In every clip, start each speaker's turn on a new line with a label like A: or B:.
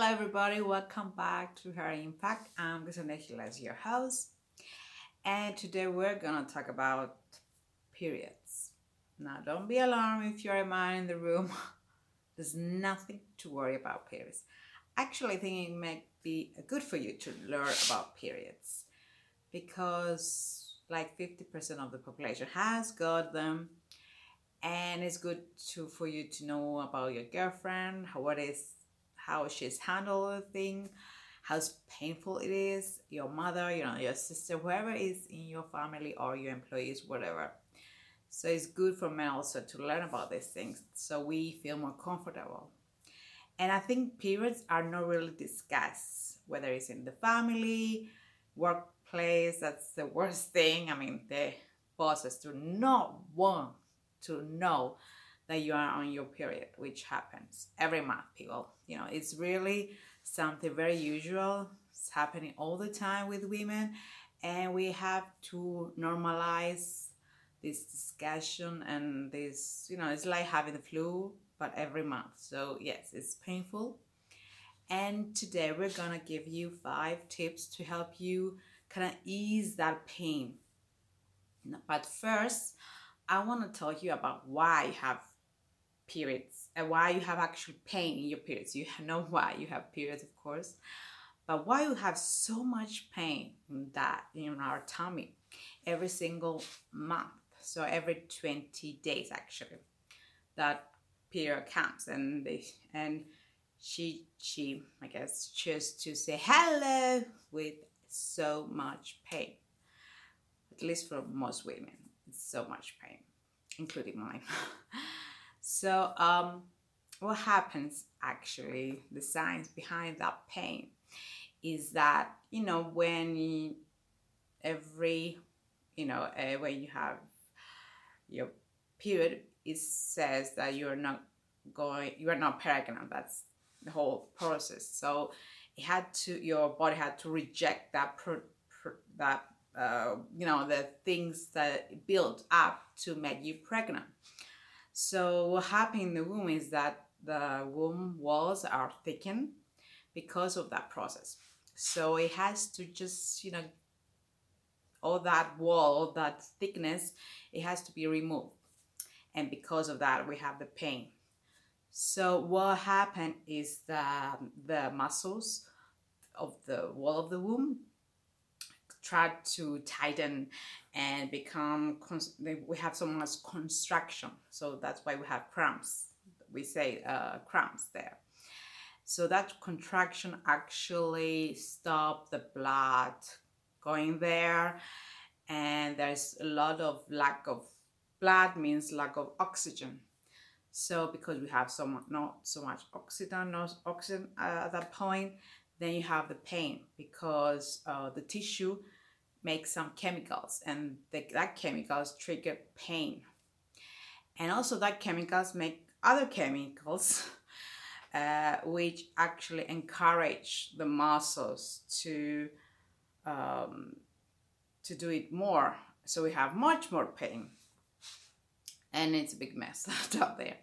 A: Hello, everybody. Welcome back to Her Impact. I'm Gusane as your host, and today we're gonna talk about periods. Now, don't be alarmed if you're a man in the room. There's nothing to worry about periods. Actually, I think it might be good for you to learn about periods because, like, 50% of the population has got them, and it's good to for you to know about your girlfriend, it is how she's handled the thing, how painful it is, your mother, you know, your sister, whoever is in your family or your employees, whatever. So it's good for men also to learn about these things so we feel more comfortable. And I think periods are not really discussed, whether it's in the family, workplace, that's the worst thing. I mean, the bosses do not want to know that you are on your period, which happens every month, people. You know, it's really something very usual. It's happening all the time with women, and we have to normalize this discussion and this, you know, it's like having the flu, but every month. So, yes, it's painful. And today we're gonna give you five tips to help you kind of ease that pain. But first, I want to tell you about why you have periods and why you have actual pain in your periods. You know why you have periods, of course, but why you have so much pain in that in our tummy every single month. So every 20 days actually, that period comes and they and she she I guess chose to say hello with so much pain. At least for most women, it's so much pain, including mine. So, um, what happens actually, the science behind that pain is that, you know, when you, every, you know, uh, when you have your period, it says that you're not going, you are not pregnant. That's the whole process. So, it had to, your body had to reject that, that, uh, you know, the things that build up to make you pregnant. So what happened in the womb is that the womb walls are thickened because of that process. So it has to just, you know, all that wall, all that thickness, it has to be removed. And because of that, we have the pain. So what happened is that the muscles of the wall of the womb try to tighten and become we have so much constriction so that's why we have cramps we say uh, cramps there. So that contraction actually stop the blood going there. And there's a lot of lack of blood means lack of oxygen. So because we have so much not so much oxygen no oxygen uh, at that point then you have the pain because uh, the tissue makes some chemicals and the, that chemicals trigger pain. And also that chemicals make other chemicals uh, which actually encourage the muscles to um, to do it more. So we have much more pain. And it's a big mess out there.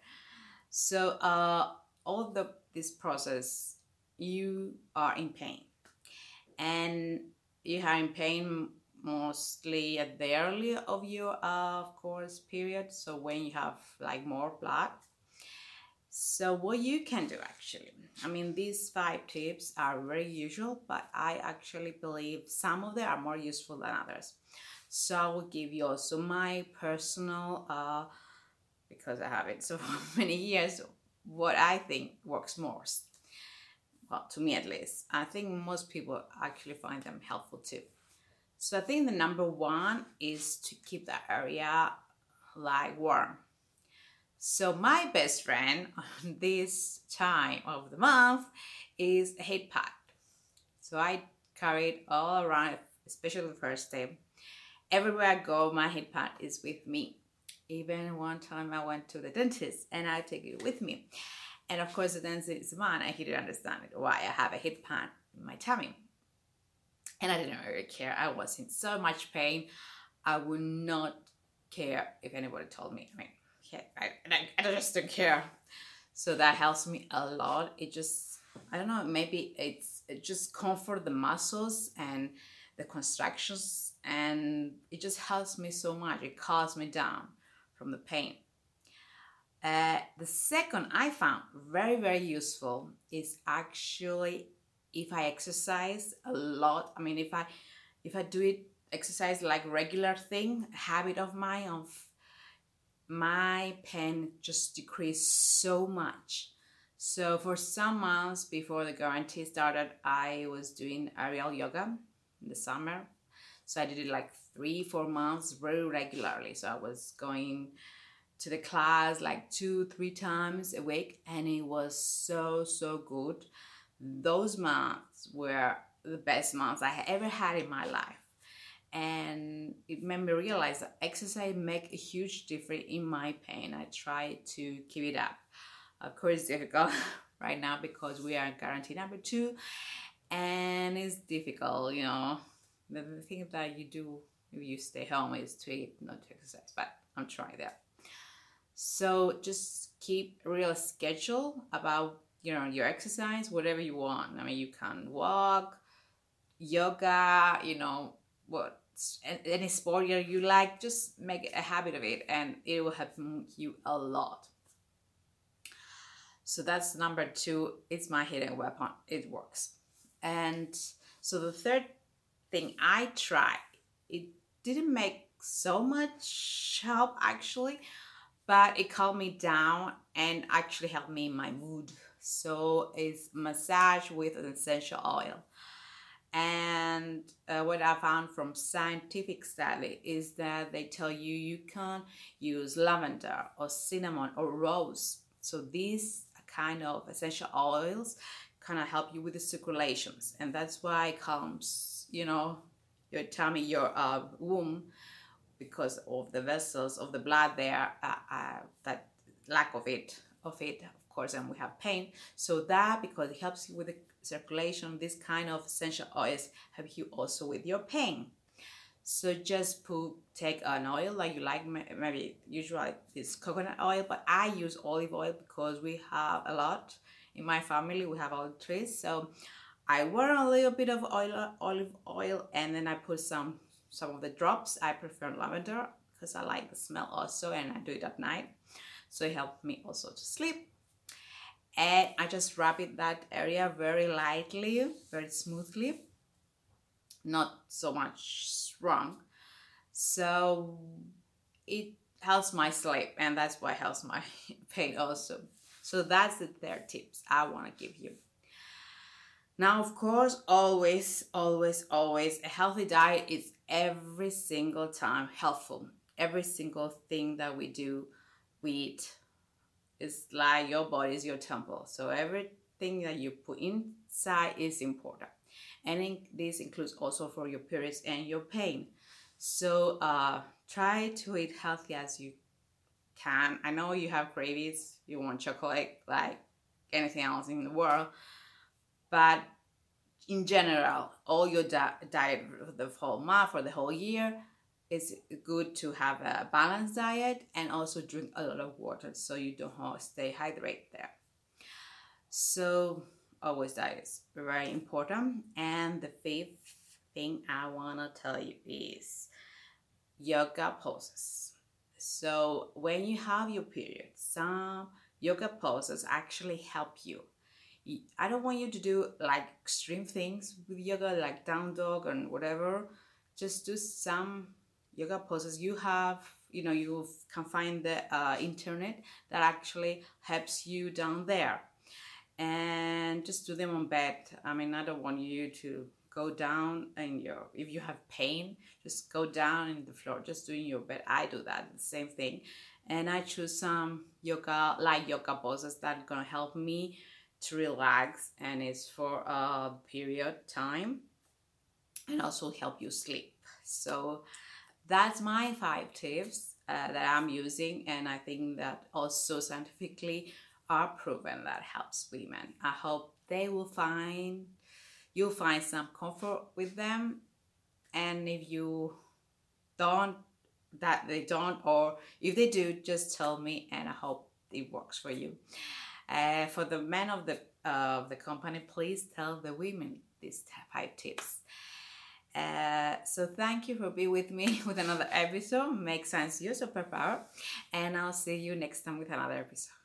A: So uh, all the this process you are in pain. And you are in pain mostly at the early of your uh, of course period so when you have like more blood. So what you can do actually i mean these five tips are very usual but i actually believe some of them are more useful than others. So i will give you also my personal uh because i have it so many years what i think works most well, to me at least. I think most people actually find them helpful too. So I think the number one is to keep the area like warm. So my best friend this time of the month is a heat pad. So I carry it all around, especially the first day. Everywhere I go, my heat pad is with me. Even one time I went to the dentist and I take it with me. And of course, the dentist man, and he didn't understand why I have a hip pan in my tummy. And I didn't really care. I was in so much pain. I would not care if anybody told me. I mean, I, I, I just don't care. So that helps me a lot. It just I don't know, maybe it's it just comfort the muscles and the contractions and it just helps me so much. It calms me down from the pain. Uh, the second I found very, very useful is actually if I exercise a lot. I mean, if I if I do it exercise like regular thing, habit of mine of my pain just decreased so much. So for some months before the guarantee started, I was doing aerial yoga in the summer. So I did it like three, four months very regularly. So I was going to the class like two, three times a week, and it was so, so good. Those months were the best months I ever had in my life. And it made me realize that exercise make a huge difference in my pain. I try to keep it up. Of course, it's difficult right now because we are in quarantine number two, and it's difficult. You know, the, the thing that you do if you stay home is to eat, not to exercise. But I'm trying that. So just keep a real schedule about you know your exercise, whatever you want. I mean, you can walk, yoga, you know what any sport you like. Just make a habit of it, and it will help you a lot. So that's number two. It's my hidden weapon. It works. And so the third thing I tried, it didn't make so much help actually, but it calmed me down and actually helped me in my mood. So it's massage with an essential oil. And uh, what I found from scientific study is that they tell you you can use lavender or cinnamon or rose. So these kind of essential oils kind of help you with the circulations and that's why it calms you know your tummy your uh, womb because of the vessels of the blood there uh, uh, that lack of it of it of course and we have pain. So that because it helps you with the circulation this kind of essential oils help you also with your pain. So just put take an oil like you like maybe usually it's coconut oil but I use olive oil because we have a lot. In my family we have olive trees so I wear a little bit of oil olive oil and then I put some some of the drops I prefer lavender because I like the smell also and I do it at night so it helped me also to sleep and I just rub it that area very lightly very smoothly not so much strong. So it helps my sleep and that's why helps my pain also. So that's the third tips I want to give you. Now, of course, always, always, always, a healthy diet is every single time helpful. Every single thing that we do, we eat. It's like your body is your temple. So everything that you put inside is important and in, this includes also for your periods and your pain so uh, try to eat healthy as you can i know you have cravings you want chocolate like anything else in the world but in general all your di- diet for the whole month or the whole year it's good to have a balanced diet and also drink a lot of water so you don't stay hydrated there so always that is very important. And the fifth thing I want to tell you is yoga poses. So when you have your period, some yoga poses actually help you. I don't want you to do like extreme things with yoga, like down dog and whatever. Just do some yoga poses. You have, you know, you can find the uh, internet that actually helps you down there and just do them on bed. I mean, I don't want you to go down and your if you have pain, just go down in the floor, just doing your bed. I do that, the same thing. And I choose some yoga, light yoga poses that are gonna help me to relax and it's for a period time and also help you sleep. So that's my five tips uh, that I'm using, and I think that also scientifically are proven that helps women. I hope they will find you'll find some comfort with them and if you don't that they don't or if they do just tell me and I hope it works for you. Uh, for the men of the of the company, please tell the women these five tips. Uh, so thank you for being with me with another episode. Make sense your superpower, and I'll see you next time with another episode.